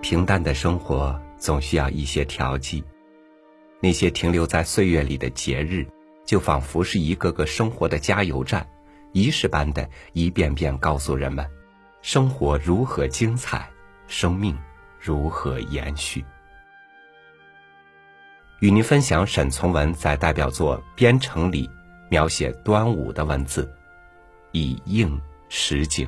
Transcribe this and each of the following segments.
平淡的生活总需要一些调剂。那些停留在岁月里的节日，就仿佛是一个个生活的加油站，仪式般的一遍遍告诉人们：生活如何精彩，生命如何延续。与您分享沈从文在代表作《边城》里描写端午的文字，以应时景。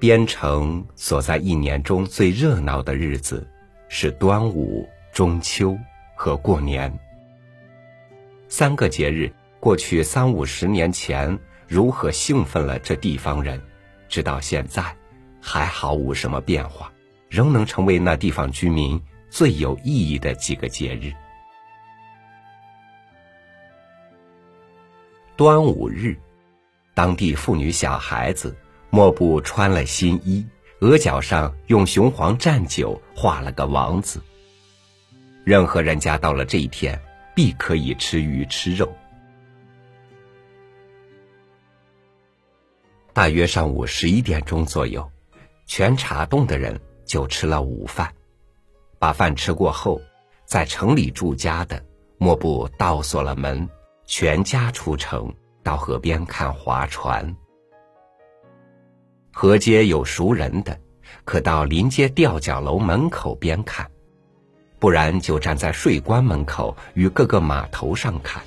边城所在一年中最热闹的日子，是端午、中秋和过年。三个节日过去三五十年前如何兴奋了这地方人，直到现在还毫无什么变化，仍能成为那地方居民最有意义的几个节日。端午日，当地妇女小孩子。莫不穿了新衣，额角上用雄黄蘸酒画了个王字。任何人家到了这一天，必可以吃鱼吃肉。大约上午十一点钟左右，全茶洞的人就吃了午饭。把饭吃过后，在城里住家的莫不倒锁了门，全家出城到河边看划船。河街有熟人的，可到临街吊脚楼门口边看；不然就站在税关门口与各个码头上看。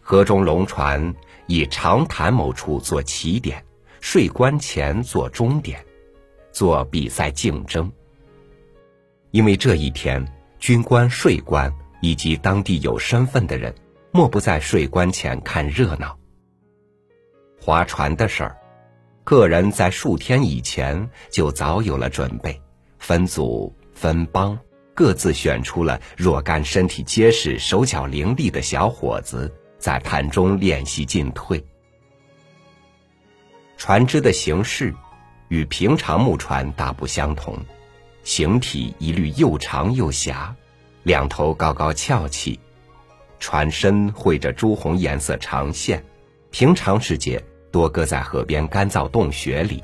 河中龙船以长潭某处做起点，税关前做终点，做比赛竞争。因为这一天，军官、税官以及当地有身份的人，莫不在税关前看热闹。划船的事儿，个人在数天以前就早有了准备，分组分帮，各自选出了若干身体结实、手脚伶俐的小伙子，在潭中练习进退。船只的形式与平常木船大不相同，形体一律又长又狭，两头高高翘起，船身绘着朱红颜色长线，平常时节。多搁在河边干燥洞穴里，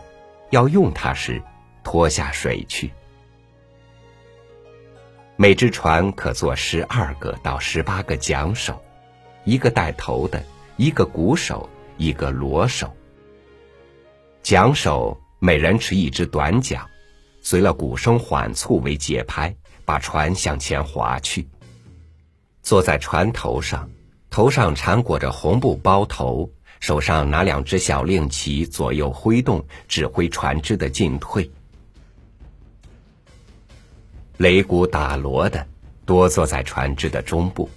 要用它时，拖下水去。每只船可坐十二个到十八个桨手，一个带头的，一个鼓手，一个锣手。桨手每人持一支短桨，随了鼓声缓促为节拍，把船向前划去。坐在船头上，头上缠裹着红布包头。手上拿两只小令旗，左右挥动，指挥船只的进退。擂鼓打锣的多坐在船只的中部，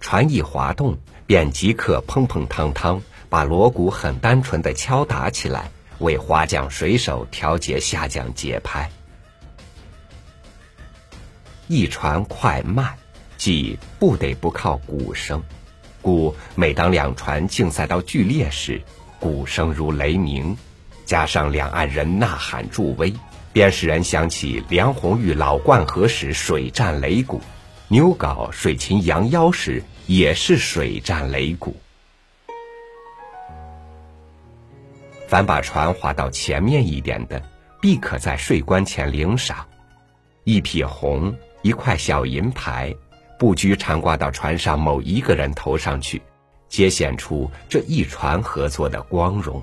船一滑动，便即刻砰砰汤汤把锣鼓很单纯的敲打起来，为划桨水手调节下降节拍。一船快慢，即不得不靠鼓声。故每当两船竞赛到剧烈时，鼓声如雷鸣，加上两岸人呐喊助威，便使人想起梁红玉老灌河时水战擂鼓，牛皋水禽羊妖时也是水战擂鼓。凡把船划到前面一点的，必可在税关前领赏，一匹红，一块小银牌。不拘缠挂到船上某一个人头上去，皆显出这一船合作的光荣。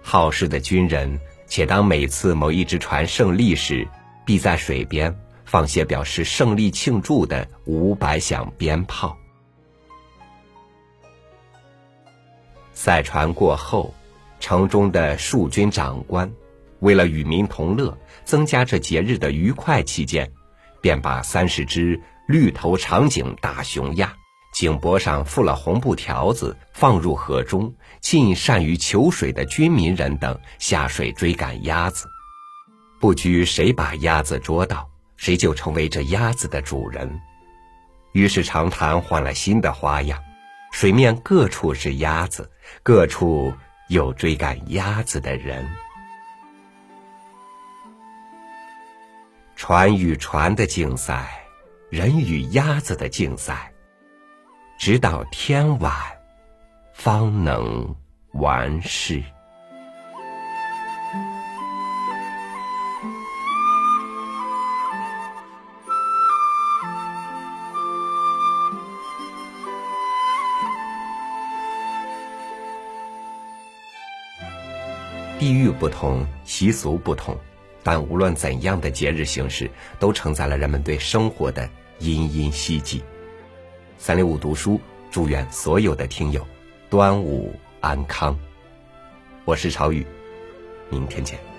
好事的军人，且当每次某一只船胜利时，必在水边放些表示胜利庆祝的五百响鞭炮。赛船过后，城中的戍军长官，为了与民同乐，增加这节日的愉快期间，便把三十只。绿头长颈大雄鸭，颈脖上附了红布条子，放入河中，尽善于求水的军民人等下水追赶鸭子，不拘谁把鸭子捉到，谁就成为这鸭子的主人。于是长潭换了新的花样，水面各处是鸭子，各处有追赶鸭子的人。船与船的竞赛，人与鸭子的竞赛，直到天晚，方能完事。地域不同，习俗不同，但无论怎样的节日形式，都承载了人们对生活的殷殷希冀。三六五读书，祝愿所有的听友端午安康。我是朝雨，明天见。